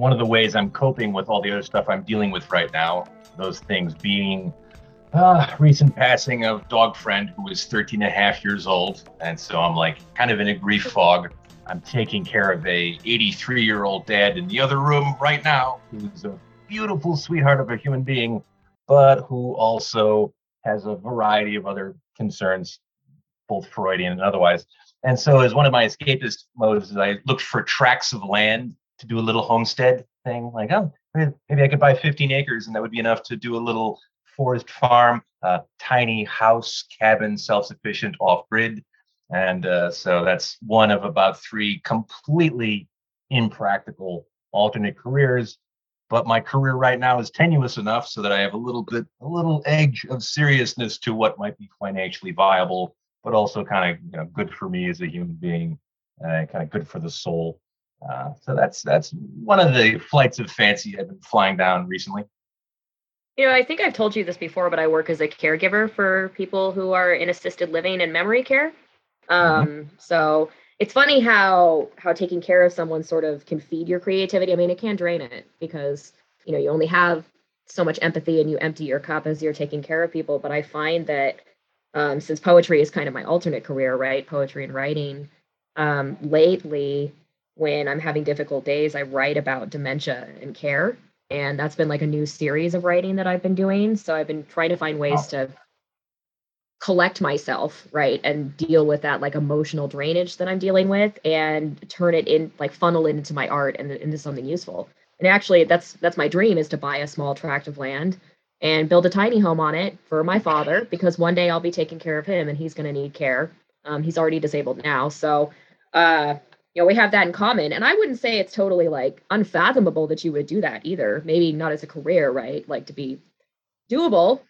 one of the ways I'm coping with all the other stuff I'm dealing with right now, those things being uh, recent passing of dog friend who was 13 and a half years old. And so I'm like kind of in a grief fog. I'm taking care of a 83 year old dad in the other room right now, who's a beautiful sweetheart of a human being, but who also has a variety of other concerns, both Freudian and otherwise. And so as one of my escapist modes, I looked for tracts of land to do a little homestead thing. Like, oh, maybe I could buy 15 acres and that would be enough to do a little forest farm, a tiny house, cabin, self sufficient, off grid. And uh, so that's one of about three completely impractical alternate careers. But my career right now is tenuous enough so that I have a little bit, a little edge of seriousness to what might be financially viable, but also kind of you know, good for me as a human being, uh, kind of good for the soul. Uh, so that's that's one of the flights of fancy I've been flying down recently. You know, I think I've told you this before, but I work as a caregiver for people who are in assisted living and memory care. Mm-hmm. Um, mm-hmm. So it's funny how how taking care of someone sort of can feed your creativity. I mean, it can drain it because you know you only have so much empathy and you empty your cup as you're taking care of people. But I find that um, since poetry is kind of my alternate career, right? Poetry and writing. Um, lately, when I'm having difficult days, I write about dementia and care. And that's been like a new series of writing that I've been doing. So I've been trying to find ways to collect myself, right, and deal with that like emotional drainage that I'm dealing with and turn it in like funnel it into my art and into something useful. And actually that's that's my dream is to buy a small tract of land and build a tiny home on it for my father because one day I'll be taking care of him and he's going to need care. Um, he's already disabled now. So uh, you know, we have that in common. And I wouldn't say it's totally like unfathomable that you would do that either. Maybe not as a career, right? Like to be doable.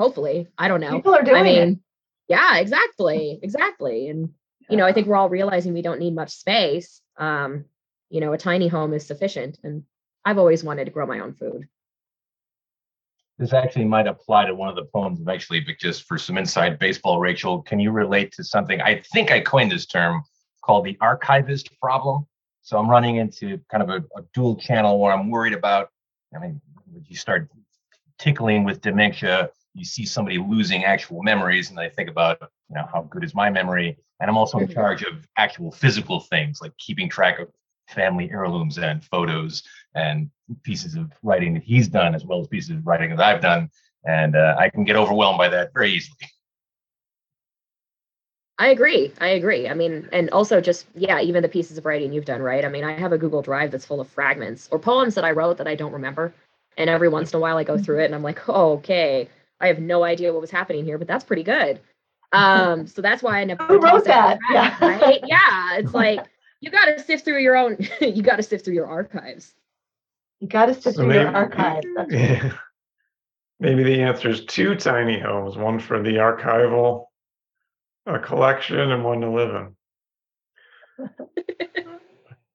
Hopefully, I don't know. People are doing I mean, it. yeah, exactly, exactly. And you know, I think we're all realizing we don't need much space. Um, you know, a tiny home is sufficient. And I've always wanted to grow my own food. This actually might apply to one of the poems eventually, but just for some inside baseball, Rachel, can you relate to something? I think I coined this term called the archivist problem. So I'm running into kind of a, a dual channel where I'm worried about. I mean, would you start tickling with dementia, you see somebody losing actual memories, and I think about, you know, how good is my memory? And I'm also in charge of actual physical things like keeping track of family heirlooms and photos and pieces of writing that he's done, as well as pieces of writing that I've done. And uh, I can get overwhelmed by that very easily. I agree. I agree. I mean, and also just, yeah, even the pieces of writing you've done, right? I mean, I have a Google Drive that's full of fragments or poems that I wrote that I don't remember. And every once in a while I go through it and I'm like, oh, okay, I have no idea what was happening here, but that's pretty good. Um, so that's why I never Who wrote that. yeah. Right? yeah. It's like you gotta sift through your own you gotta sift through your archives. You gotta sift so through maybe, your archives. Yeah. Maybe the answer is two tiny homes, one for the archival a collection and one to live in.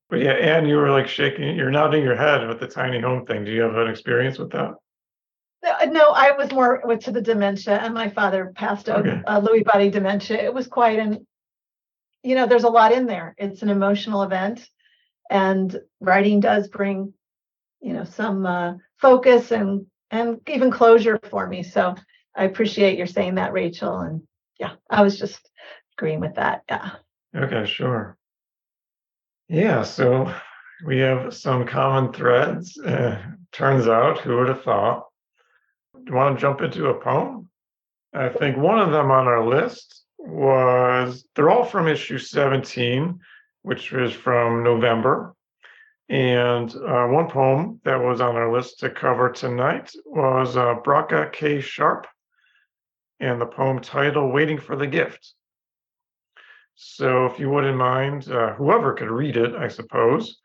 but yeah, Anne, you were like shaking, you're nodding your head with the tiny home thing. Do you have an experience with that? No, I was more with to the dementia, and my father passed of okay. uh, Lewy body dementia. It was quite an, you know, there's a lot in there. It's an emotional event, and writing does bring, you know, some uh, focus and and even closure for me. So I appreciate your saying that, Rachel, and yeah, I was just agreeing with that. Yeah. Okay, sure. Yeah, so we have some common threads. Uh, turns out, who would have thought? Do you want to jump into a poem? I think one of them on our list was, they're all from issue 17, which was from November. And uh, one poem that was on our list to cover tonight was uh, Bracha K. Sharp and the poem title Waiting for the Gift. So, if you wouldn't mind, uh, whoever could read it, I suppose,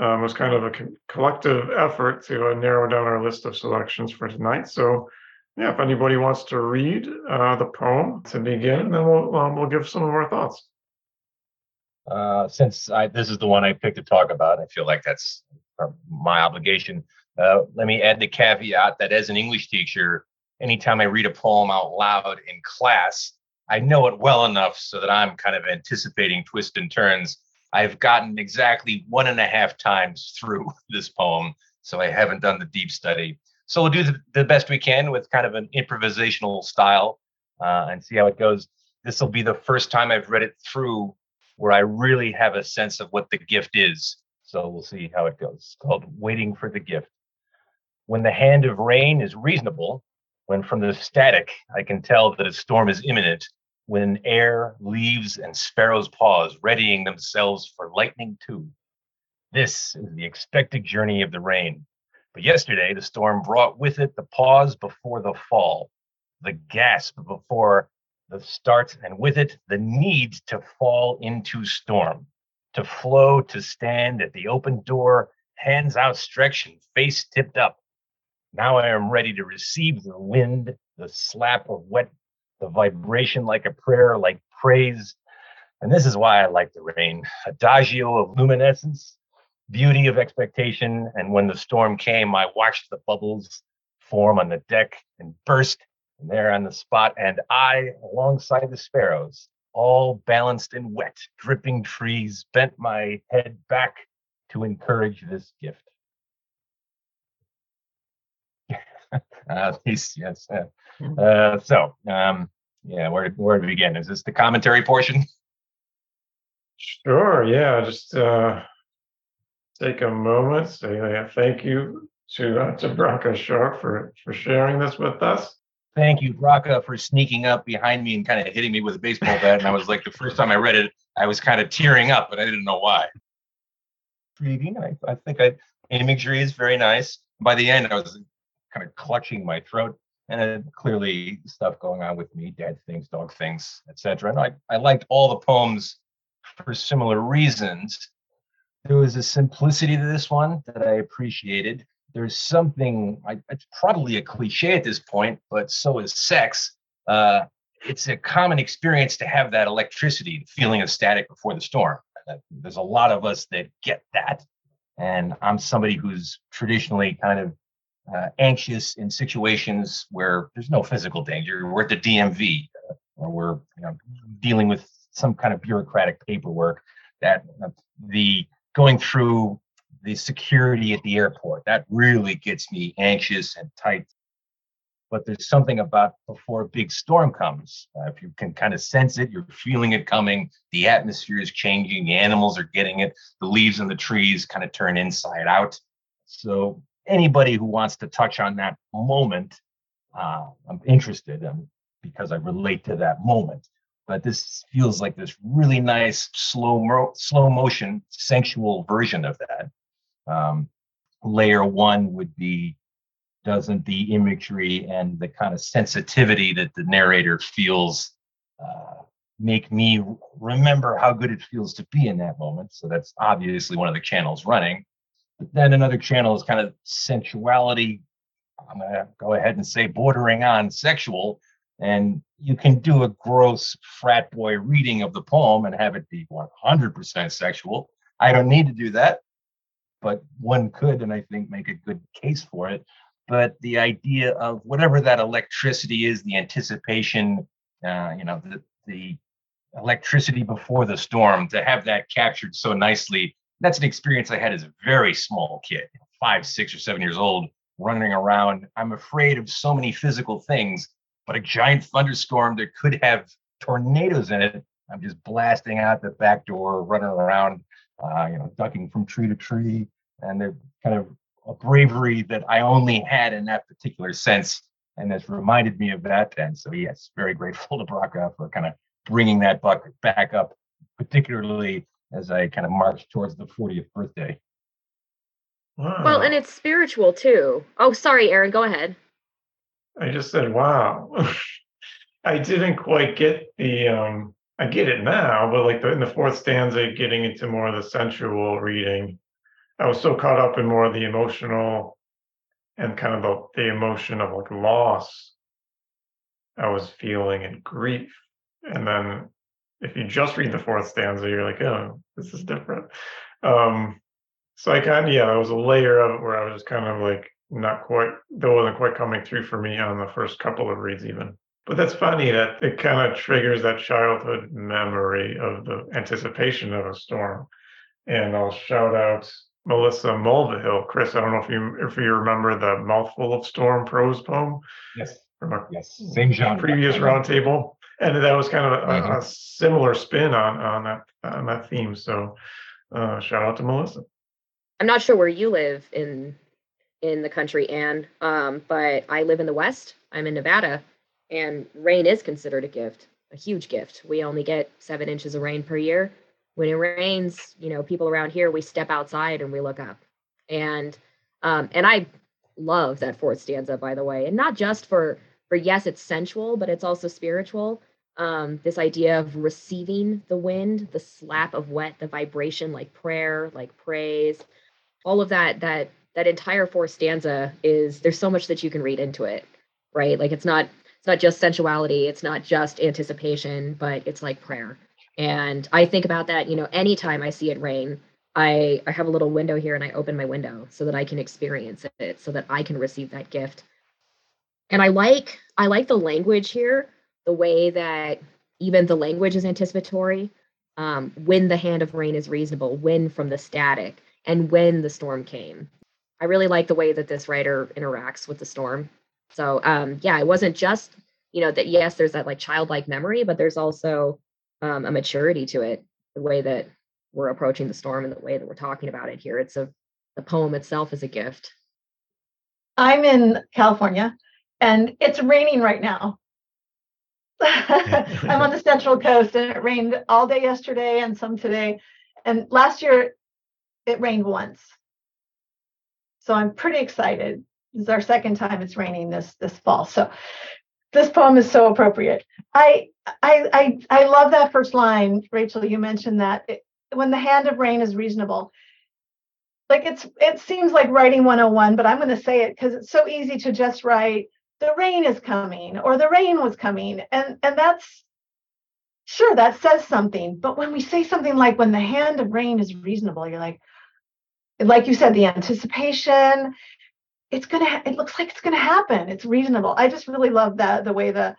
um, was kind of a co- collective effort to uh, narrow down our list of selections for tonight. So, yeah, if anybody wants to read uh, the poem to begin, then we'll um, we'll give some of our thoughts. Uh, since I, this is the one I picked to talk about, I feel like that's my obligation. Uh, let me add the caveat that as an English teacher, anytime I read a poem out loud in class, I know it well enough so that I'm kind of anticipating twists and turns. I've gotten exactly one and a half times through this poem, so I haven't done the deep study. So we'll do the, the best we can with kind of an improvisational style uh, and see how it goes. This will be the first time I've read it through where I really have a sense of what the gift is. So we'll see how it goes. It's called Waiting for the Gift. When the hand of rain is reasonable, when from the static I can tell that a storm is imminent, when air, leaves, and sparrows pause, readying themselves for lightning too. This is the expected journey of the rain. But yesterday, the storm brought with it the pause before the fall, the gasp before the start, and with it, the need to fall into storm, to flow, to stand at the open door, hands outstretched and face tipped up, now I am ready to receive the wind, the slap of wet, the vibration like a prayer, like praise. And this is why I like the rain. Adagio of luminescence, beauty of expectation. And when the storm came, I watched the bubbles form on the deck and burst and there on the spot. And I, alongside the sparrows, all balanced in wet, dripping trees, bent my head back to encourage this gift. uh, yes. Uh, hmm. uh, so, um, yeah, where where to begin? Is this the commentary portion? Sure. Yeah. Just uh, take a moment. Say uh, thank you to uh, to Bracha Sharp for for sharing this with us. Thank you, Bracha, for sneaking up behind me and kind of hitting me with a baseball bat. And I was like, the first time I read it, I was kind of tearing up, but I didn't know why. Intriguing. I, I think I imagery is very nice. By the end, I was kind of clutching my throat and uh, clearly stuff going on with me dad things dog things etc and I, I liked all the poems for similar reasons. There was a simplicity to this one that i appreciated. There's something I, it's probably a cliche at this point but so is sex. Uh, it's a common experience to have that electricity the feeling of static before the storm. There's a lot of us that get that and i'm somebody who's traditionally kind of uh, anxious in situations where there's no physical danger. We're at the DMV uh, or we're you know, dealing with some kind of bureaucratic paperwork that uh, the going through the security at the airport that really gets me anxious and tight but there's something about before a big storm comes uh, if you can kind of sense it you're feeling it coming the atmosphere is changing the animals are getting it the leaves in the trees kind of turn inside out so anybody who wants to touch on that moment, uh, I'm interested um, because I relate to that moment. But this feels like this really nice slow mo- slow motion sensual version of that. Um, layer one would be doesn't the imagery and the kind of sensitivity that the narrator feels uh, make me remember how good it feels to be in that moment. So that's obviously one of the channels running. Then another channel is kind of sensuality. I'm going to go ahead and say bordering on sexual. And you can do a gross frat boy reading of the poem and have it be 100% sexual. I don't need to do that, but one could, and I think make a good case for it. But the idea of whatever that electricity is, the anticipation, uh, you know, the, the electricity before the storm, to have that captured so nicely that's an experience I had as a very small kid, five, six, or seven years old, running around. I'm afraid of so many physical things, but a giant thunderstorm that could have tornadoes in it. I'm just blasting out the back door, running around, uh, you know, ducking from tree to tree, and they're kind of a bravery that I only had in that particular sense, and that's reminded me of that. And so, yes, very grateful to Bracha for kind of bringing that bucket back up, particularly as I kind of march towards the 40th birthday. Wow. Well, and it's spiritual too. Oh, sorry, Aaron, go ahead. I just said, wow. I didn't quite get the um I get it now, but like the, in the fourth stanza, getting into more of the sensual reading, I was so caught up in more of the emotional and kind of the, the emotion of like loss I was feeling and grief. And then if you just read the fourth stanza, you're like, oh, this is different. Um, so I kind of yeah, there was a layer of it where I was just kind of like not quite that wasn't quite coming through for me on the first couple of reads even. But that's funny that it kind of triggers that childhood memory of the anticipation of a storm. And I'll shout out Melissa Mulvihill. Chris, I don't know if you if you remember the Mouthful of Storm prose poem. Yes. From a yes. Same genre. Previous roundtable. And that was kind of a, mm-hmm. a, similar spin on on that on that theme. So uh, shout out to Melissa. I'm not sure where you live in in the country, Anne, um, but I live in the West. I'm in Nevada, and rain is considered a gift, a huge gift. We only get seven inches of rain per year. When it rains, you know, people around here, we step outside and we look up. And um, and I love that fourth stanza, by the way, and not just for for yes, it's sensual, but it's also spiritual. Um, this idea of receiving the wind, the slap of wet, the vibration, like prayer, like praise, all of that. That that entire fourth stanza is there's so much that you can read into it, right? Like it's not it's not just sensuality it's not just anticipation but it's like prayer and i think about that you know anytime i see it rain i i have a little window here and i open my window so that i can experience it so that i can receive that gift and i like i like the language here the way that even the language is anticipatory um, when the hand of rain is reasonable when from the static and when the storm came i really like the way that this writer interacts with the storm so um, yeah, it wasn't just you know that yes, there's that like childlike memory, but there's also um, a maturity to it. The way that we're approaching the storm and the way that we're talking about it here. It's a the poem itself is a gift. I'm in California, and it's raining right now. I'm on the central coast, and it rained all day yesterday and some today. And last year, it rained once. So I'm pretty excited this is our second time it's raining this this fall. So this poem is so appropriate. I I I I love that first line, Rachel. You mentioned that it, when the hand of rain is reasonable. Like it's it seems like writing 101, but I'm going to say it because it's so easy to just write the rain is coming or the rain was coming, and and that's sure that says something. But when we say something like when the hand of rain is reasonable, you're like like you said, the anticipation it's gonna it looks like it's gonna happen. It's reasonable. I just really love that the way the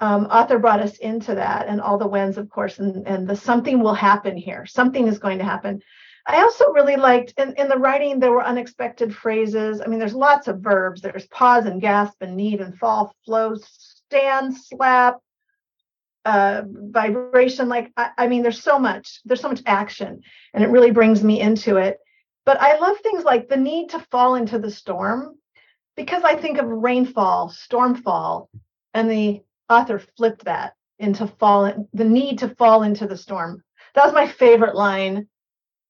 um, author brought us into that and all the whens of course and, and the something will happen here. Something is going to happen i also really liked in, in the writing there were unexpected phrases. I mean there's lots of verbs. There's pause and gasp and need and fall flow stand slap uh, vibration. Like I, I mean there's so much there's so much action and it really brings me into it. But I love things like the need to fall into the storm because I think of rainfall, stormfall, and the author flipped that into fall, the need to fall into the storm. That was my favorite line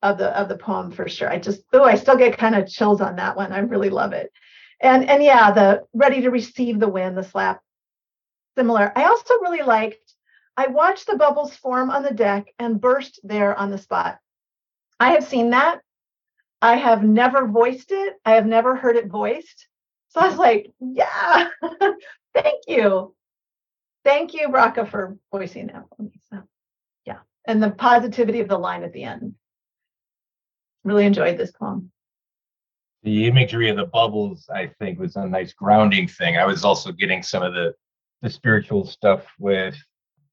of the of the poem for sure. I just oh, I still get kind of chills on that one. I really love it. And and yeah, the ready to receive the wind, the slap, similar. I also really liked. I watched the bubbles form on the deck and burst there on the spot. I have seen that I have never voiced it. I have never heard it voiced. So I was like, yeah, thank you. Thank you, Bracha, for voicing that for me. So yeah. And the positivity of the line at the end. Really enjoyed this poem. The imagery of the bubbles, I think, was a nice grounding thing. I was also getting some of the the spiritual stuff with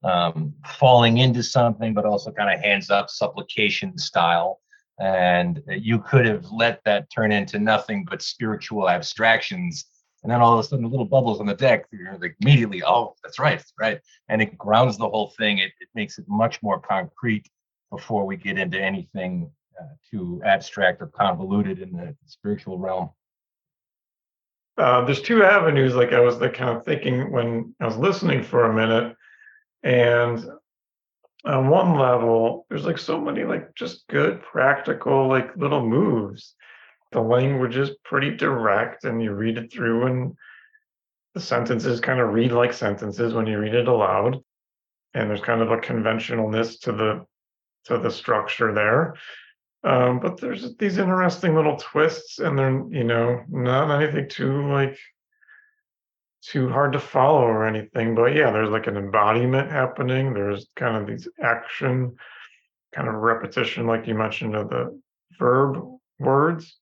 um, falling into something, but also kind of hands up supplication style and you could have let that turn into nothing but spiritual abstractions and then all of a sudden the little bubbles on the deck you're like immediately oh that's right that's right and it grounds the whole thing it, it makes it much more concrete before we get into anything uh, too abstract or convoluted in the spiritual realm uh, there's two avenues like i was like kind of thinking when i was listening for a minute and on one level, there's like so many like just good practical like little moves. The language is pretty direct and you read it through and the sentences kind of read like sentences when you read it aloud. And there's kind of a conventionalness to the to the structure there. Um, but there's these interesting little twists and they're, you know, not anything too like too hard to follow or anything. But yeah, there's like an embodiment happening. There's kind of these action, kind of repetition, like you mentioned, of the verb words,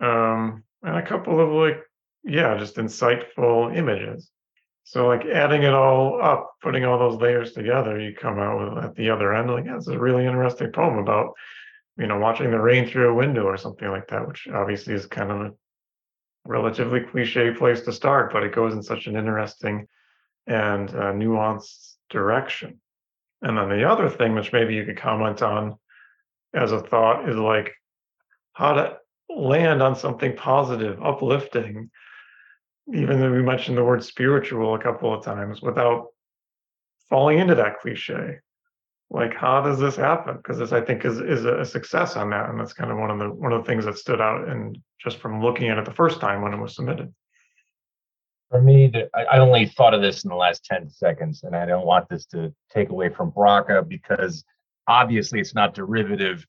um, and a couple of like, yeah, just insightful images. So like adding it all up, putting all those layers together, you come out with at the other end like that's a really interesting poem about, you know, watching the rain through a window or something like that, which obviously is kind of a relatively cliche place to start, but it goes in such an interesting and uh, nuanced direction. And then the other thing, which maybe you could comment on as a thought, is like how to land on something positive, uplifting, even though we mentioned the word spiritual a couple of times without falling into that cliche. Like, how does this happen? Because this, I think, is is a success on that, and that's kind of one of the one of the things that stood out, and just from looking at it the first time when it was submitted. For me, I only thought of this in the last ten seconds, and I don't want this to take away from Bracha because obviously it's not derivative.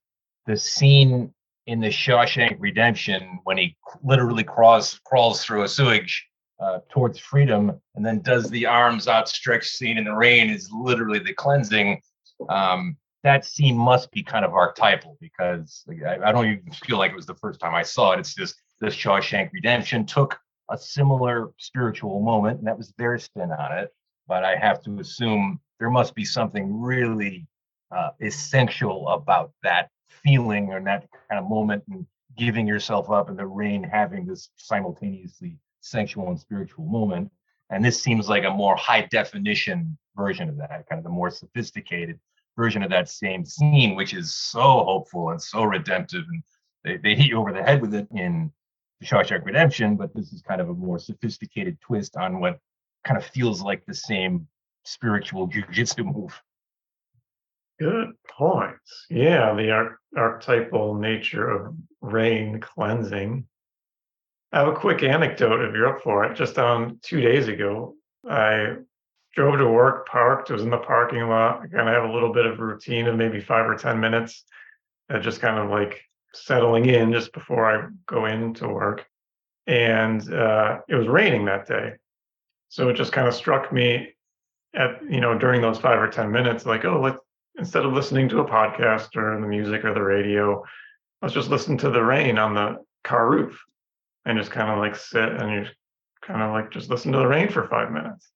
The scene in the Shawshank Redemption when he literally crawls crawls through a sewage uh, towards freedom and then does the arms outstretched scene in the rain is literally the cleansing. Um, that scene must be kind of archetypal because I, I, don't even feel like it was the first time I saw it. It's just this Shawshank Redemption took a similar spiritual moment, and that was their spin on it. But I have to assume there must be something really uh, essential about that feeling or that kind of moment and giving yourself up in the rain, having this simultaneously sensual and spiritual moment. And this seems like a more high definition version of that, kind of the more sophisticated version of that same scene, which is so hopeful and so redemptive. And they, they hit you over the head with it in the Shawshank Redemption, but this is kind of a more sophisticated twist on what kind of feels like the same spiritual jujitsu move. Good points. Yeah, the ar- archetypal nature of rain cleansing. I have a quick anecdote if you're up for it. Just on two days ago, I drove to work, parked, was in the parking lot. I kind of have a little bit of routine of maybe five or 10 minutes, uh, just kind of like settling in just before I go into work. And uh, it was raining that day. So it just kind of struck me at, you know, during those five or 10 minutes, like, oh, let's, instead of listening to a podcast or the music or the radio, let's just listen to the rain on the car roof and just kind of like sit and you kind of like just listen to the rain for five minutes.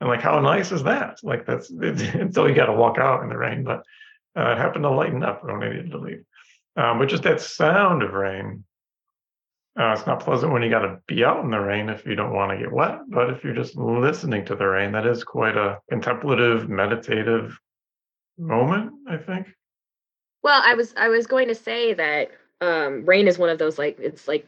And like, how nice is that? Like, that's it's, until you got to walk out in the rain, but uh, it happened to lighten up when I needed to leave. Um, but just that sound of rain, uh, it's not pleasant when you got to be out in the rain if you don't want to get wet. But if you're just listening to the rain, that is quite a contemplative, meditative moment, I think. Well, I was I was going to say that um, rain is one of those like it's like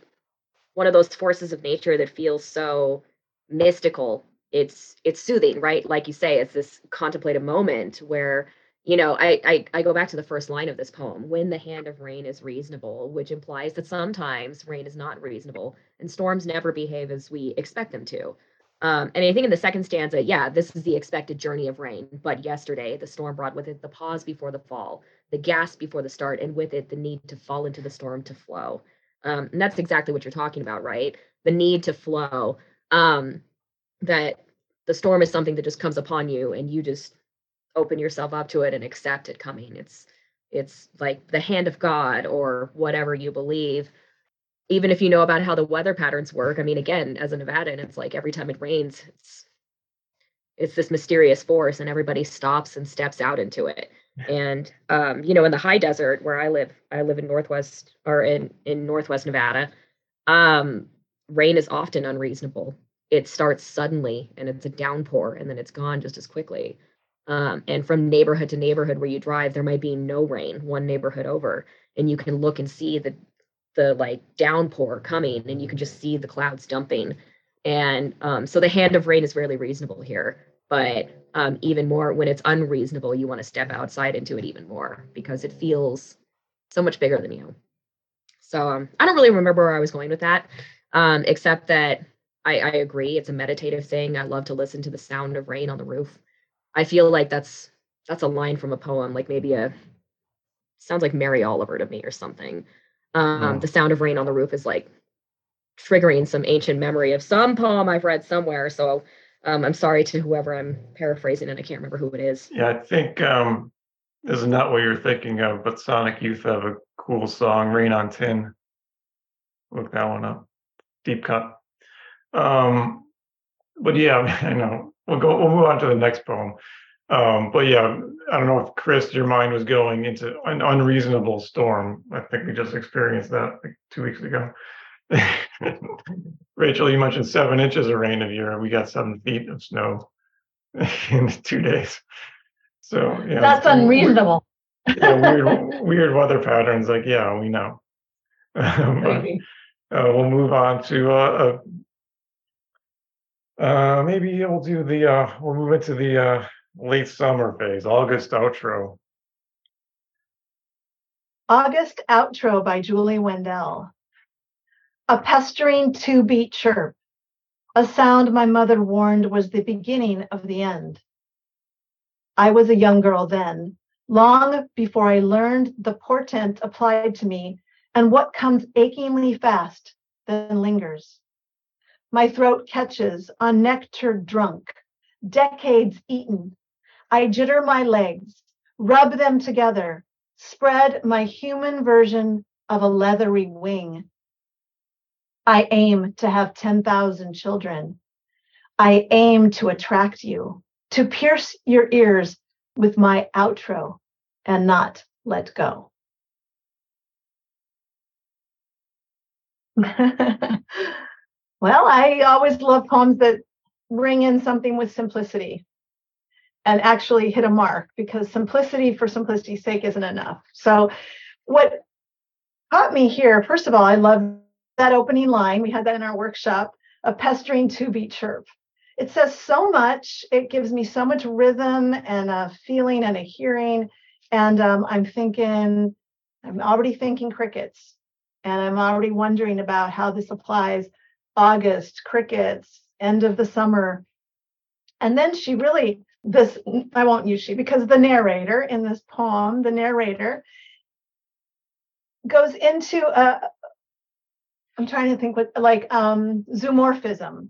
one of those forces of nature that feels so mystical. It's it's soothing, right? Like you say, it's this contemplative moment where you know I, I i go back to the first line of this poem when the hand of rain is reasonable which implies that sometimes rain is not reasonable and storms never behave as we expect them to um, and I think in the second stanza, yeah, this is the expected journey of rain. But yesterday, the storm brought with it the pause before the fall, the gasp before the start, and with it, the need to fall into the storm to flow. Um, and that's exactly what you're talking about, right? The need to flow. Um, that the storm is something that just comes upon you, and you just open yourself up to it and accept it coming. It's it's like the hand of God or whatever you believe even if you know about how the weather patterns work i mean again as a nevadan it's like every time it rains it's it's this mysterious force and everybody stops and steps out into it and um, you know in the high desert where i live i live in northwest or in in northwest nevada um, rain is often unreasonable. It starts suddenly and it's a downpour and then it's gone just as quickly. Um, and from neighborhood to neighborhood where you drive there might be no rain one neighborhood over. And you can look and see the the like downpour coming and you can just see the clouds dumping. And um, so the hand of rain is rarely reasonable here but um, even more when it's unreasonable you want to step outside into it even more because it feels so much bigger than you. So um, i don't really remember where i was going with that um, except that I, I agree it's a meditative thing. I love to listen to the sound of rain on the roof. I feel like that's that's a line from a poem like maybe a sounds like mary oliver to me or something. Um, The sound of rain on the roof is like triggering some ancient memory of some poem I've read somewhere. So um, I'm sorry to whoever I'm paraphrasing, and I can't remember who it is. Yeah, I think um, this is not what you're thinking of, but Sonic Youth have a cool song, Rain on Tin. Look that one up. Deep cut. Um, but yeah, I know. We'll go we'll move on to the next poem. Um, but yeah, I don't know if Chris, your mind was going into an unreasonable storm. I think we just experienced that like two weeks ago. Rachel, you mentioned seven inches of rain of year. And we got seven feet of snow in two days. So yeah, That's unreasonable. yeah, weird, weird weather patterns. Like, yeah, we know. But, uh, we'll move on to uh, uh, uh, maybe we'll do the uh, we'll move into the uh, late summer phase, August outro. August Outro by Julie Wendell. A pestering two beat chirp, a sound my mother warned was the beginning of the end. I was a young girl then, long before I learned the portent applied to me and what comes achingly fast, then lingers. My throat catches on nectar drunk, decades eaten. I jitter my legs, rub them together, spread my human version of a leathery wing. I aim to have 10,000 children. I aim to attract you, to pierce your ears with my outro and not let go. well, I always love poems that bring in something with simplicity and actually hit a mark because simplicity for simplicity's sake isn't enough. So, what caught me here, first of all, I love that opening line. We had that in our workshop a pestering two beat chirp. It says so much. It gives me so much rhythm and a feeling and a hearing. And um, I'm thinking, I'm already thinking crickets. And I'm already wondering about how this applies August, crickets, end of the summer. And then she really, this, I won't use she because the narrator in this poem, the narrator goes into a, I'm trying to think what, like um, zoomorphism.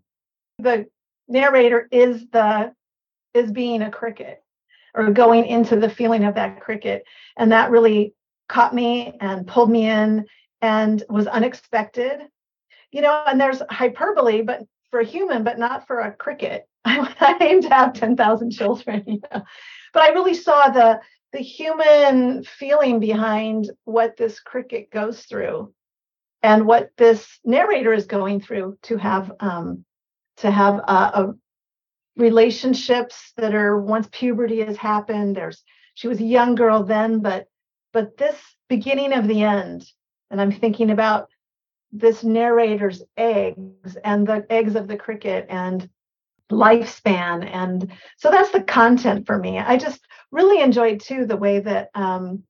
The narrator is the, is being a cricket or going into the feeling of that cricket. And that really caught me and pulled me in and was unexpected. You know, and there's hyperbole, but for a human, but not for a cricket. I aim to have 10,000 children, you know. But I really saw the the human feeling behind what this cricket goes through and what this narrator is going through to have um, to have a, relationships that are once puberty has happened there's she was a young girl then but but this beginning of the end and i'm thinking about this narrator's eggs and the eggs of the cricket and lifespan and so that's the content for me. I just really enjoyed too the way that um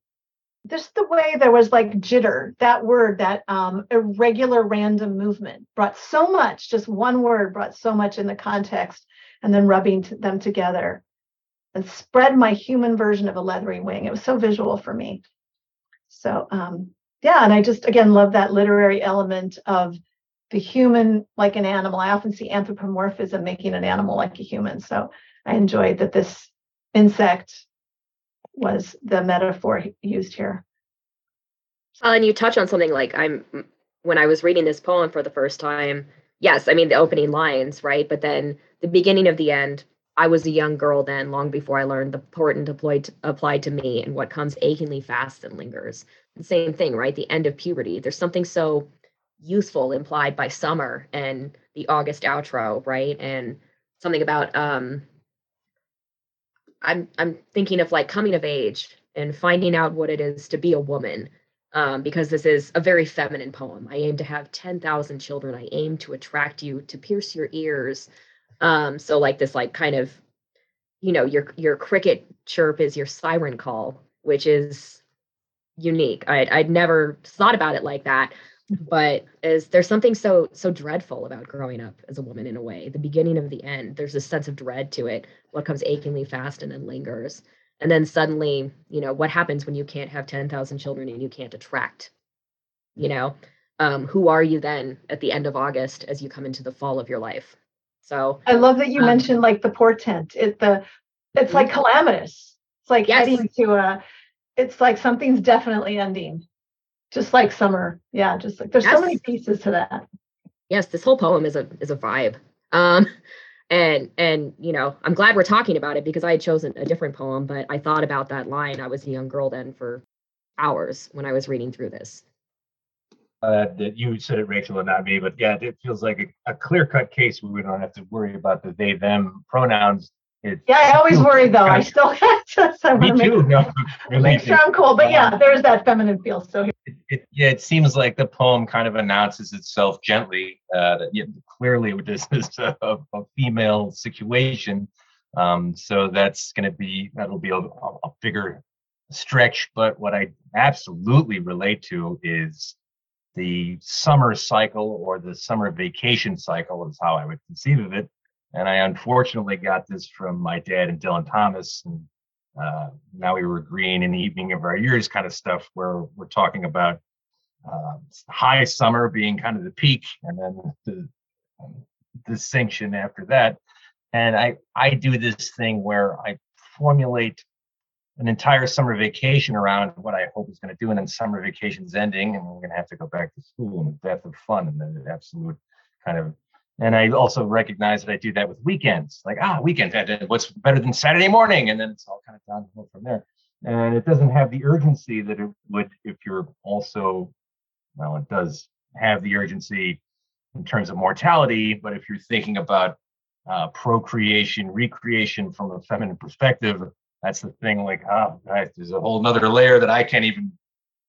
just the way there was like jitter that word that um irregular random movement brought so much just one word brought so much in the context and then rubbing them together and spread my human version of a leathery wing. It was so visual for me. So um yeah and i just again love that literary element of the human like an animal. I often see anthropomorphism making an animal like a human. So i enjoyed that this insect was the metaphor used here. Uh, and you touch on something like i'm when i was reading this poem for the first time yes i mean the opening lines right? But then the beginning of the end i was a young girl then long before i learned the portent applied applied to me and what comes achingly fast and lingers. The same thing right? The end of puberty. There's something so youthful implied by summer and the august outro right? And something about um i'm i'm thinking of like coming of age and finding out what it is to be a woman um, because this is a very feminine poem. I aim to have 10,000 children. I aim to attract you, to pierce your ears. Um, so like this, like kind of, you know, your your cricket chirp is your siren call, which is unique. I'd I'd never thought about it like that, but is there's something so so dreadful about growing up as a woman in a way. The beginning of the end, there's a sense of dread to it. What comes achingly fast and then lingers and then suddenly you know what happens when you can't have 10,000 children and you can't attract you know um, who are you then at the end of august as you come into the fall of your life so i love that you um, mentioned like the portent it the it's like calamitous It's like Yes. heading to a. It's like something's definitely ending, just like summer. Yeah, just like there's so many pieces to that. yes this whole poem is a is a vibe um and and you know i'm glad we're talking about it because i had chosen a different poem but i thought about that line i was a young girl then for hours when i was reading through this Uh, that you said it, Rachel, and not me, but yeah, it feels like a, a clear-cut case where we don't have to worry about the they/them pronouns. It, Yeah, I always worry though. I still just I want to too. make, No, really, make sure I'm cool. But yeah, there's that feminine feel. So it, it, yeah, it seems like the poem kind of announces itself gently. Uh, that yeah, clearly this is a, a female situation. Um, so that's going to be that'll be a a bigger stretch. But what I absolutely relate to is the summer cycle or the summer vacation cycle is how I would conceive of it. And I unfortunately got this from my dad and Dylan Thomas. And uh, now we were agreeing in the evening of our years kind of stuff where we're talking about uh, high summer being kind of the peak and then the distinction after that. And I, I do this thing where I formulate an entire summer vacation around what I hope is going to do, and then summer vacation's ending, and we're going to have to go back to school and the death of fun and the absolute kind of. And I also recognize that I do that with weekends, like ah, weekends. and What's better than Saturday morning? And then it's all kind of downhill from there. And it doesn't have the urgency that it would if you're also, well, it does have the urgency in terms of mortality, but if you're thinking about uh, procreation, recreation from a feminine perspective, that's the thing like right, there's a whole nother layer that i can't even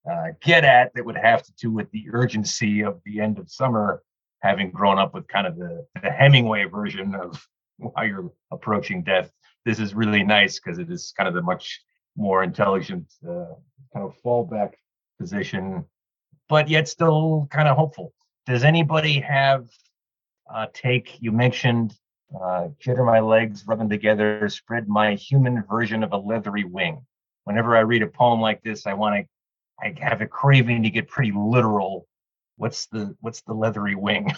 uh, get at that would have to do with the urgency of the end of summer having grown up with kind of the, the hemingway version of how you're approaching death this is really nice because it is kind of the much more intelligent uh, kind of fallback position but yet still kind of hopeful does anybody have uh, take you mentioned uh, jitter my legs, rub them together, spread my human version of a leathery wing. Whenever I read a poem like this, I want to, I have a craving to get pretty literal. What's the what's the leathery wing?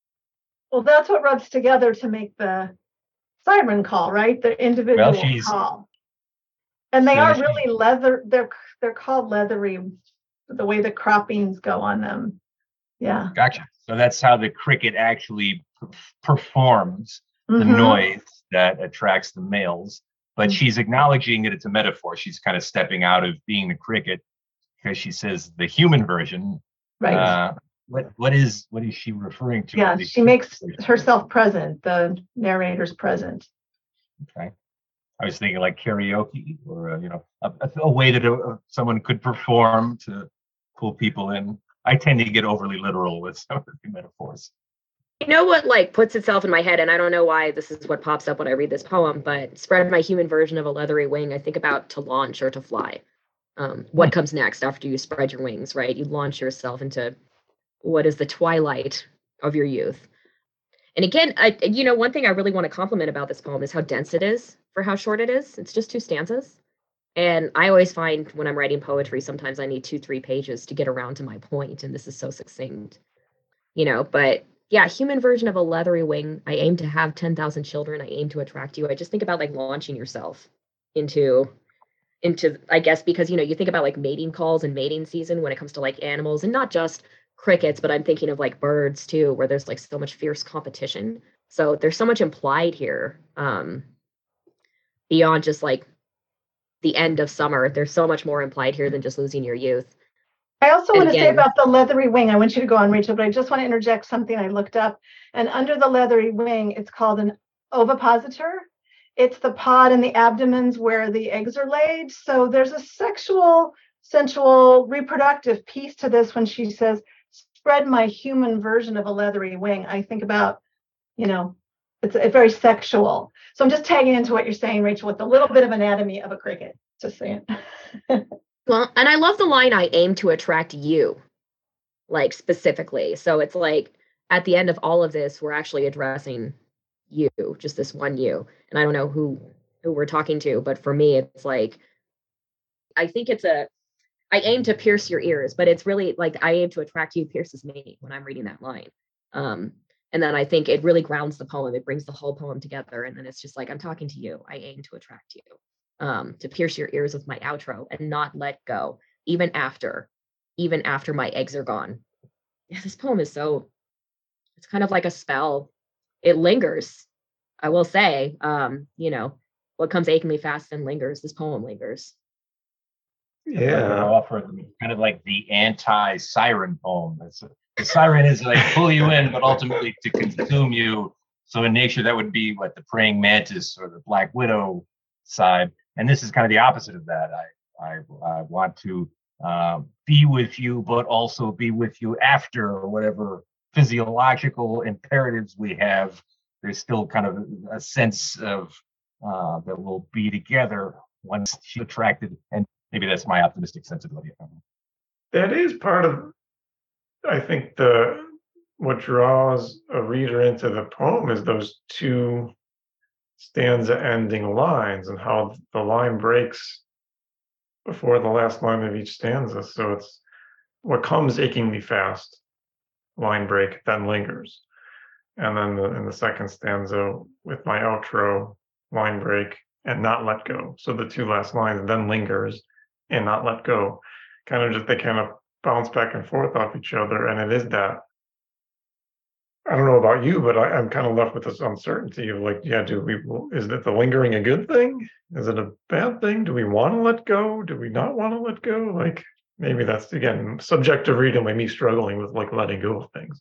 well, that's what rubs together to make the siren call, right? The individual she's- call. And they are she- really leather. They're they're called leathery. The way the croppings go on them. Yeah. Gotcha. So that's how the cricket actually per- performs the Mhm. noise that attracts the males. But Mhm. she's acknowledging that it's a metaphor. She's kind of stepping out of being the cricket because she says the human version. Right. Uh, what what is what is she referring to? yeah. She makes herself present. The narrator's present. Okay. I was thinking like karaoke or, uh, you know, a, a, a way that uh, someone could perform to pull people in. I tend to get overly literal with some of the metaphors. you know what like puts itself in my head and i don't know why this is what pops up when i read this poem but spread my human version of a leathery wing i think about to launch or to fly um, what comes next after you spread your wings right you launch yourself into what is the twilight of your youth and again I, you know one thing i really want to compliment about this poem is how dense it is for how short it is it's just two stanzas and i always find when i'm writing poetry sometimes i need two three pages to get around to my point and this is so succinct you know but yeah, human version of a leathery wing. I aim to have 10,000 children. I aim to attract you. I just think about like launching yourself into into I guess because you know, you think about like mating calls and mating season when it comes to like animals and not just crickets, but I'm thinking of like birds too where there's like so much fierce competition. So there's so much implied here um beyond just like the end of summer. There's so much more implied here than just losing your youth. I also And want to say about the leathery wing. I want you to go on, Rachel, but I just want to interject something I looked up. And under the leathery wing, it's called an ovipositor. It's the pod and the abdomens where the eggs are laid. So there's a sexual, sensual, reproductive piece to this when she says, spread my human version of a leathery wing. I think about, you know, it's, very sexual. So I'm just tagging into what you're saying, Rachel, with a little bit of anatomy of a cricket. Just saying. Well, and I love the line I aim to attract you, like specifically. So it's like at the end of all of this, we're actually addressing you, just this one you. And I don't know who who we're talking to, but for me, it's like I think it's a I aim to pierce your ears, but it's really like I aim to attract you pierces me when I'm reading that line. Um, and then I think it really grounds the poem. It brings the whole poem together. And then it's just like I'm talking to you. I aim to attract you. um, to pierce your ears with my outro and not let go, even after, even after my eggs are gone. Yeah, this poem is so, it's kind of like a spell. It lingers, I will say. Um, you know, what comes achingly fast and lingers, this poem lingers. Yeah. offer kind of like the anti-siren poem. That's the siren is like pull you in, but ultimately to consume you. So in nature, that would be what the praying mantis or the black widow side, and this is kind of the opposite of that. I I, I want to uh, be with you, but also be with you after or whatever physiological imperatives we have. There's still kind of a sense of uh, that we'll be together once she's attracted and maybe that's my optimistic sensibility. That is part of, I think, the what draws a reader into the poem is those two stanza ending lines and how the line breaks before the last line of each stanza. So it's what comes achingly fast, line break, then lingers. And then the, in the second stanza with my outro, line break, and not let go. So the two last lines, then lingers, and not let go. Kind of just they kind of bounce back and forth off each other. And it is that. I don't know about you, but I, I'm kind of left with this uncertainty of like, yeah, do we, is that the lingering a good thing? Is it a bad thing? Do we want to let go? Do we not want to let go? Like, maybe that's again subjective reading by me struggling with like letting go of things.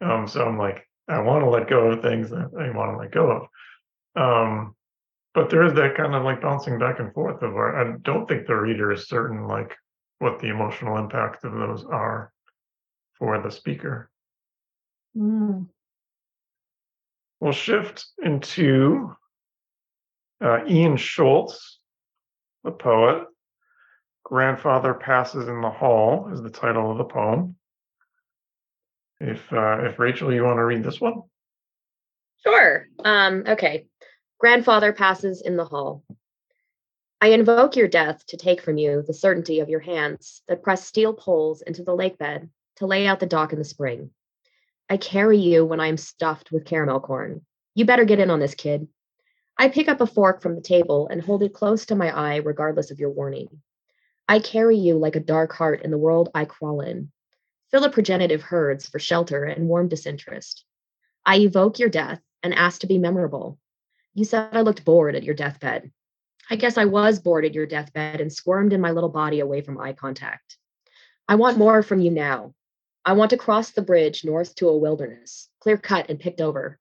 Um, so I'm like, I want to let go of things that I want to let go of. Um, but there is that kind of like bouncing back and forth of where I don't think the reader is certain like what the emotional impact of those are for the speaker. Mm. We'll shift into uh, Ian Schultz, the poet. Grandfather Passes in the Hall is the title of the poem. If uh, if Rachel, you want to read this one? Sure. Um, okay. Grandfather passes in the hall. I invoke your death to take from you the certainty of your hands that press steel poles into the lake bed to lay out the dock in the spring. I carry you when I am stuffed with caramel corn. You better get in on this, kid. I pick up a fork from the table and hold it close to my eye, regardless of your warning. I carry you like a dark heart in the world I crawl in. philoprogenitive herds for shelter and warm disinterest. I evoke your death and ask to be memorable, you said I looked bored at your deathbed. I guess I was bored at your deathbed and squirmed in my little body away from eye contact. I want more from you now. I want to cross the bridge north to a wilderness, clear cut and picked over.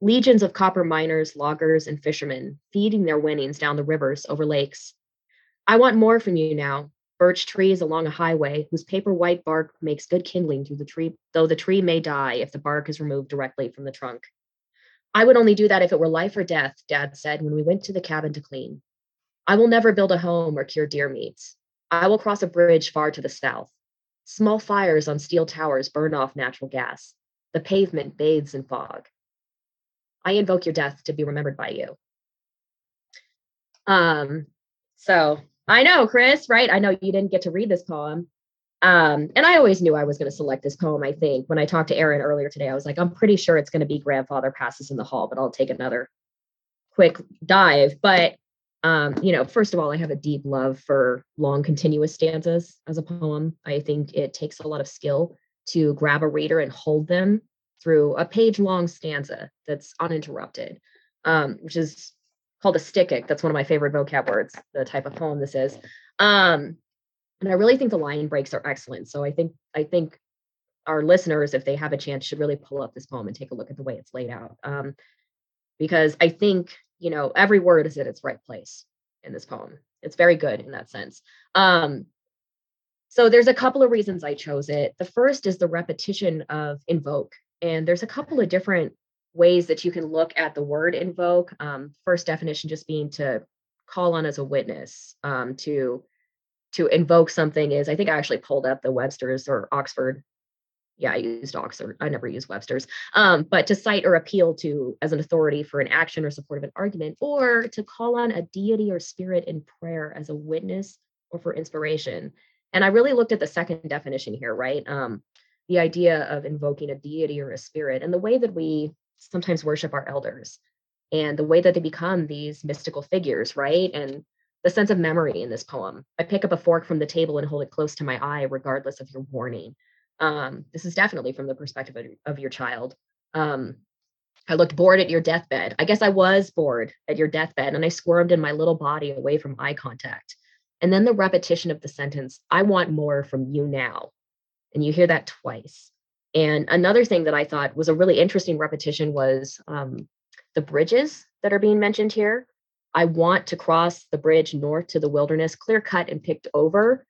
Legions of copper miners, loggers, and fishermen feeding their winnings down the rivers over lakes. I want more from you now. Birch trees along a highway whose paper white bark makes good kindling through the tree, though the tree may die if the bark is removed directly from the trunk. I would only do that if it were life or death, Dad said when we went to the cabin to clean. I will never build a home or cure deer meats. I will cross a bridge far to the south. Small fires on steel towers burn off natural gas. The pavement bathes in fog. I invoke your death to be remembered by you. Um, so I know, Chris, right? I know you didn't get to read this poem. Um, and I always knew I was going to select this poem. I think when I talked to Aaron earlier today, I was like, I'm pretty sure it's going to be Grandfather Passes in the Hall, but I'll take another quick dive. But, um, you know, first of all, I have a deep love for long, continuous stanzas as a poem. I think it takes a lot of skill to grab a reader and hold them through a page long stanza that's uninterrupted, um, which is called a stichic. That's one of my favorite vocab words, the type of poem this is. Um, and I really think the line breaks are excellent. So I think I think our listeners, if they have a chance, should really pull up this poem and take a look at the way it's laid out. Um, because I think you know every word is at its right place in this poem. It's very good in that sense. Um, so there's a couple of reasons I chose it. The first is the repetition of invoke, and there's a couple of different ways that you can look at the word invoke. Um, first definition just being to call on as a witness, um, to to invoke something is I think I actually pulled up the Webster's or Oxford. Yeah, I used Oxford. I never used Webster's. Um, but to cite or appeal to as an authority for an action or support of an argument, or to call on a deity or spirit in prayer as a witness or for inspiration. And I really looked at the second definition here, right? Um, the idea of invoking a deity or a spirit and the way that we sometimes worship our elders and the way that they become these mystical figures, right? And the sense of memory in this poem. I pick up a fork from the table and hold it close to my eye, regardless of your warning. Um, this is definitely from the perspective of, of your child. Um, I looked bored at your deathbed. I guess I was bored at your deathbed, and I squirmed in my little body away from eye contact. And then the repetition of the sentence, I want more from you now. And you hear that twice. And another thing that I thought was a really interesting repetition was um, the bridges that are being mentioned here. I want to cross the bridge north to the wilderness, clear cut and picked over.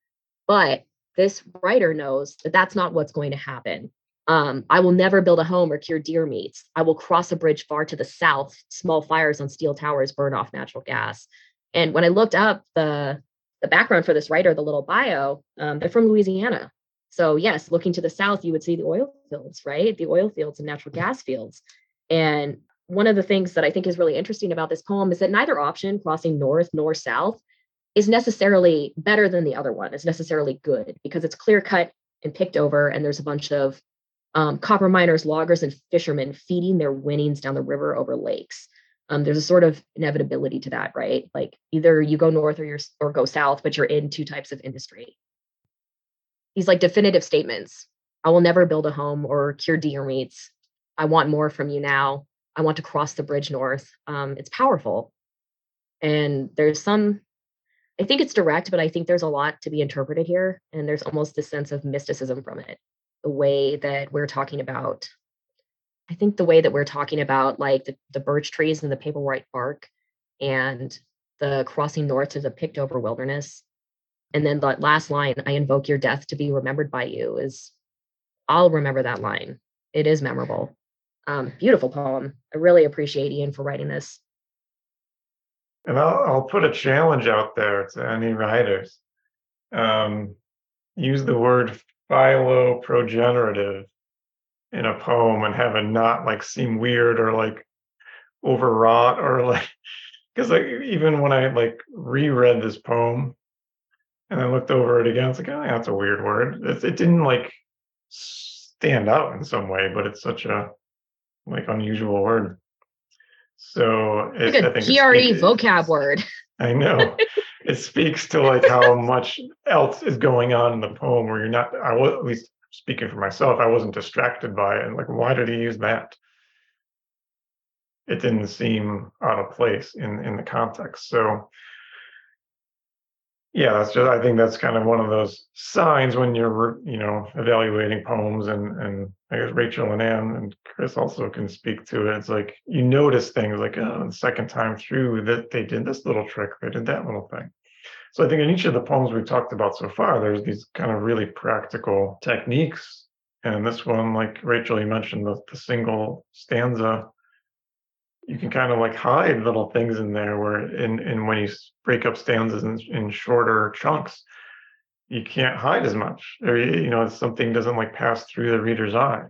But this writer knows that that's not what's going to happen. Um, I will never build a home or cure deer meats. I will cross a bridge far to the south. Small fires on steel towers burn off natural gas. And when I looked up the the background for this writer, the little bio, um, they're from Louisiana. So yes, looking to the south, you would see the oil fields, right? The oil fields and natural gas fields. And one of the things that I think is really interesting about this poem is that neither option, crossing north nor south, is necessarily better than the other one. It's necessarily good because it's clear cut and picked over, and there's a bunch of um, copper miners, loggers, and fishermen feeding their winnings down the river over lakes. Um, there's a sort of inevitability to that, right? Like either you go north or you're or go south, but you're in two types of industry. These like definitive statements. I will never build a home or cure deer meats. I want more from you now. I want to cross the bridge north. Um, it's powerful. And there's some I think it's direct, but I think there's a lot to be interpreted here. And there's almost this sense of mysticism from it. The way that we're talking about, I think the way that we're talking about like the, the birch trees and the paper white bark and the crossing north to the picked over wilderness. And then the last line, I invoke your death to be remembered by you, is I'll remember that line. It is memorable. Um, beautiful poem. I really appreciate Ian for writing this. And I'll, I'll put a challenge out there to any writers. Um, use the word philoprogenerative in a poem and have it not like seem weird or like overwrought or like because like even when I like reread this poem and I looked over it again, it's like, oh, that's a weird word. It, it didn't like stand out in some way, but it's such a like unusual word. So it's like a GRE vocab word. I know. it speaks to like how much else is going on in the poem where you're not I was at least speaking for myself, I wasn't distracted by it. And like, why did he use that? It didn't seem out of place in in the context. So yeah, that's just I think that's kind of one of those signs when you're you know evaluating poems and and I guess Rachel and Anne and Chris also can speak to it. It's like you notice things like oh the second time through that they did this little trick, they did that little thing. So I think in each of the poems we've talked about so far, there's these kind of really practical techniques. And this one, like Rachel, you mentioned the, the single stanza you can kind of like hide little things in there where in, in when you break up stanzas in, in shorter chunks you can't hide as much or you know something doesn't like pass through the reader's eye.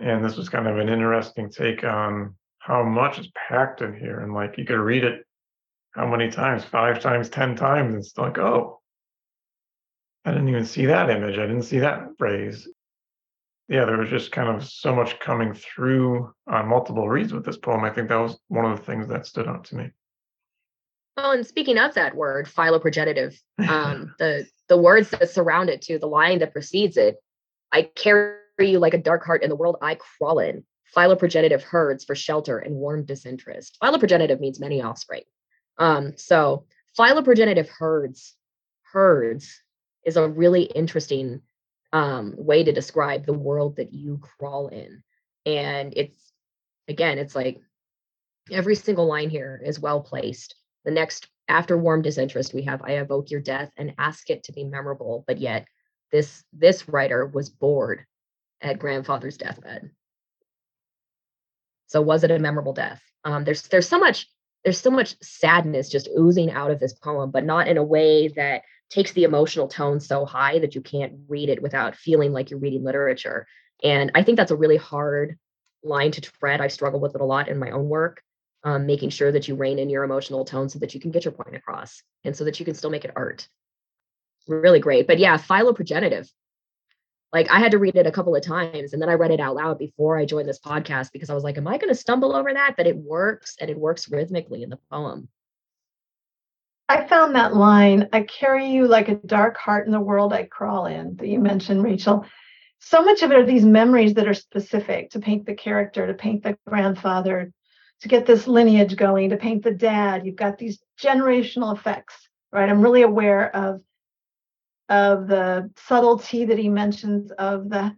And this was kind of an interesting take on how much is packed in here and like you could read it how many times? Five times? Ten times? And it's like oh. I didn't even see that image. I didn't see that phrase yeah, there was just kind of so much coming through on multiple reads with this poem. I think that was one of the things that stood out to me. Well, and speaking of that word, philoprogenitive, um, the the words that surround it too, the line that precedes it, I carry you like a dark heart in the world I crawl in. Philoprogenitive herds for shelter and warm disinterest. Philoprogenitive means many offspring. Um, so philoprogenitive herds, herds is a really interesting um, way to describe the world that you crawl in. And it's, again, it's like every single line here is well placed. The next, after warm disinterest, we have I evoke your death and ask it to be memorable, but yet this this writer was bored at grandfather's deathbed. So was it a memorable death? Um, there's there's so much there's so much sadness just oozing out of this poem, but not in a way that takes the emotional tone so high that you can't read it without feeling like you're reading literature. And I think that's a really hard line to tread. I struggle with it a lot in my own work, um, making sure that you rein in your emotional tone so that you can get your point across and so that you can still make it art. Really great. But yeah, philoprogenitive. Like I had to read it a couple of times and then I read it out loud before I joined this podcast because I was like, am I going to stumble over that? But it works and it works rhythmically in the poem. I found that line, I carry you like a dark heart in the world I crawl in, that you mentioned, Rachel. So much of it are these memories that are specific to paint the character, to paint the grandfather, to get this lineage going, to paint the dad. You've got these generational effects, right? I'm really aware of of the subtlety that he mentions of the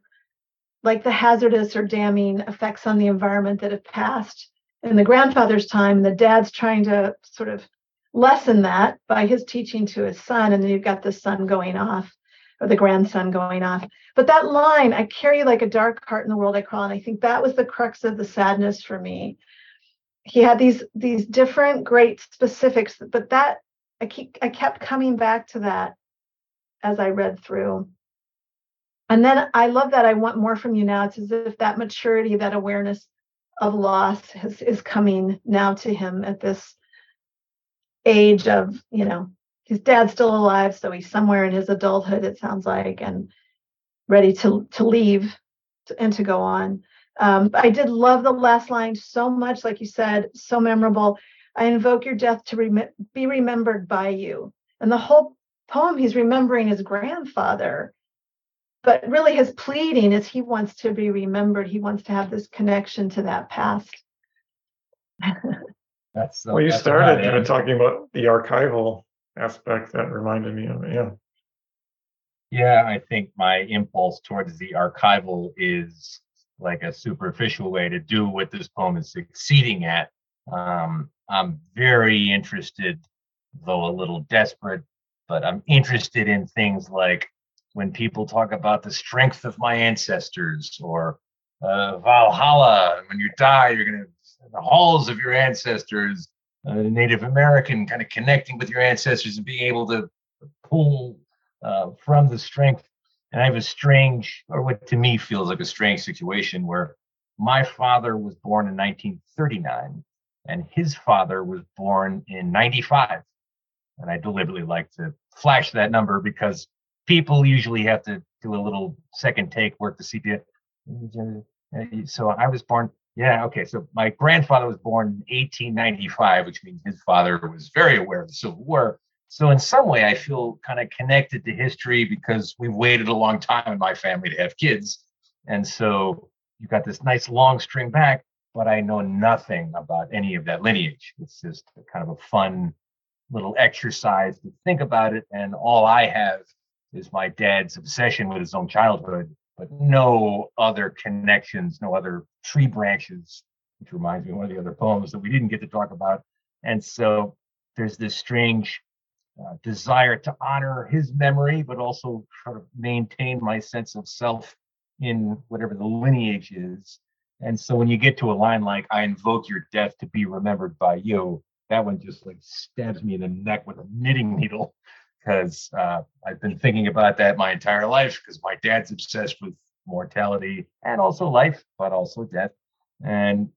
like the hazardous or damning effects on the environment that have passed in the grandfather's time and the dad's trying to sort of lessen that by his teaching to his son and then you've got the son going off or the grandson going off but that line i carry like a dark heart in the world i crawl and i think that was the crux of the sadness for me he had these these different great specifics but that i keep i kept coming back to that as I read through. And then I love that I want more from you now. It's as if that maturity, that awareness of loss has, is coming now to him at this age of, you know, his dad's still alive, so he's somewhere in his adulthood, it sounds like, and ready to to leave and to go on. Um, I did love the last line so much, like you said, so memorable. I invoke your death to rem- be remembered by you. And the whole poem, he's remembering his grandfather. But really, his pleading is he wants to be remembered. He wants to have this connection to that past. That's well, you started kind of talking about the archival aspect that reminded me of it. Yeah. Yeah, I think my impulse towards the archival is like a superficial way to do what this poem is succeeding at. Um, I'm very interested, though a little desperate, but I'm interested in things like when people talk about the strength of my ancestors or uh, Valhalla. When you die, you're going to the halls of your ancestors. Uh, Native American kind of connecting with your ancestors and being able to pull uh, from the strength. And I have a strange, or what to me feels like a strange situation where my father was born in 1939 and his father was born in 95 and I deliberately like to flash that number because people usually have to do a little second take work to see it. So I was born, yeah, okay. So my grandfather was born in 1895, which means his father was very aware of the Civil War. So in some way, I feel kind of connected to history because we've waited a long time in my family to have kids, and so you've got this nice long string back. But I know nothing about any of that lineage. It's just kind of a fun little exercise to think about it. And all I have is my dad's obsession with his own childhood, but no other connections, no other tree branches, which reminds me of one of the other poems that we didn't get to talk about. And so there's this strange uh, desire to honor his memory, but also sort of maintain my sense of self in whatever the lineage is. And so when you get to a line like, I invoke your death to be remembered by you, that one just like stabs me in the neck with a knitting needle because uh, I've been thinking about that my entire life because my dad's obsessed with mortality and also life, but also death. And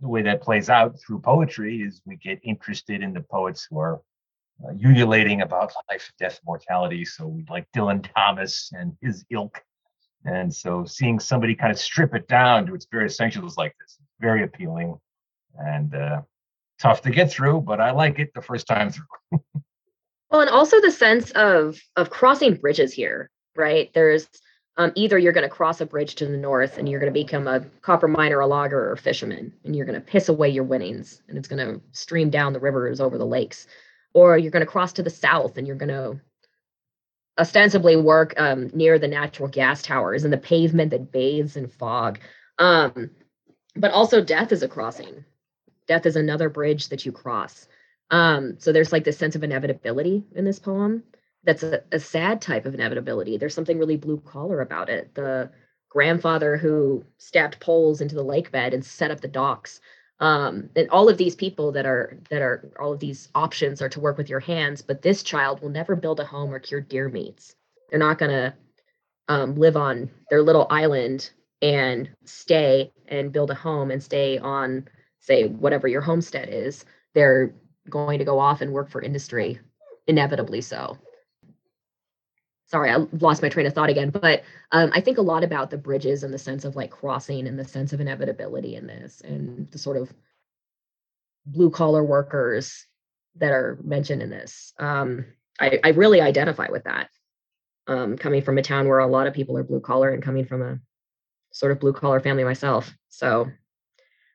the way that plays out through poetry is we get interested in the poets who are uh, ululating about life, death, mortality. So we like Dylan Thomas and his ilk. And so seeing somebody kind of strip it down to its very essentials like this, very appealing. And uh, tough to get through, but I like it the first time through. well, and also the sense of of crossing bridges here, right? There's um, either you're going to cross a bridge to the north and you're going to become a copper miner, a logger, or a fisherman, and you're going to piss away your winnings, and it's going to stream down the rivers over the lakes, or you're going to cross to the south and you're going to ostensibly work um, near the natural gas towers and the pavement that bathes in fog. Um, but also, death is a crossing, death is another bridge that you cross. Um, so there's like this sense of inevitability in this poem. That's a, a sad type of inevitability. There's something really blue collar about it. The grandfather who stabbed poles into the lake bed and set up the docks. Um, and all of these people that are that are all of these options are to work with your hands, but this child will never build a home or cure deer meats. They're not gonna um, live on their little island and stay and build a home and stay on say whatever your homestead is, they're going to go off and work for industry, inevitably so. Sorry, I lost my train of thought again, but um, I think a lot about the bridges and the sense of like crossing and the sense of inevitability in this and the sort of blue collar workers that are mentioned in this. Um, I, I really identify with that. Um, coming from a town where a lot of people are blue collar and coming from a sort of blue collar family myself. So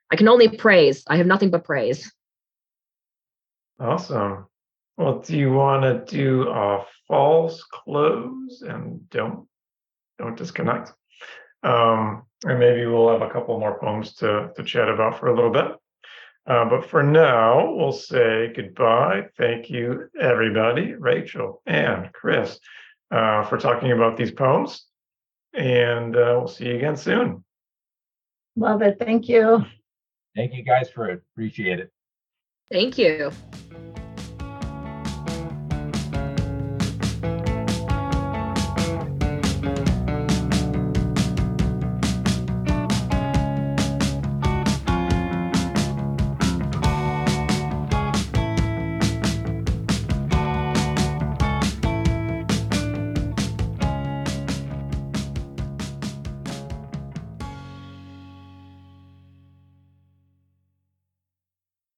I can only praise. I have nothing but praise. Awesome. Well, do you want to do a false close and don't don't disconnect? Um, and maybe we'll have a couple more poems to to chat about for a little bit. Uh, but for now, we'll say goodbye. Thank you, everybody, Rachel and Chris, uh, for talking about these poems. And uh, we'll see you again soon. Love it. Thank you. Thank you guys for it. Appreciate it. Thank you.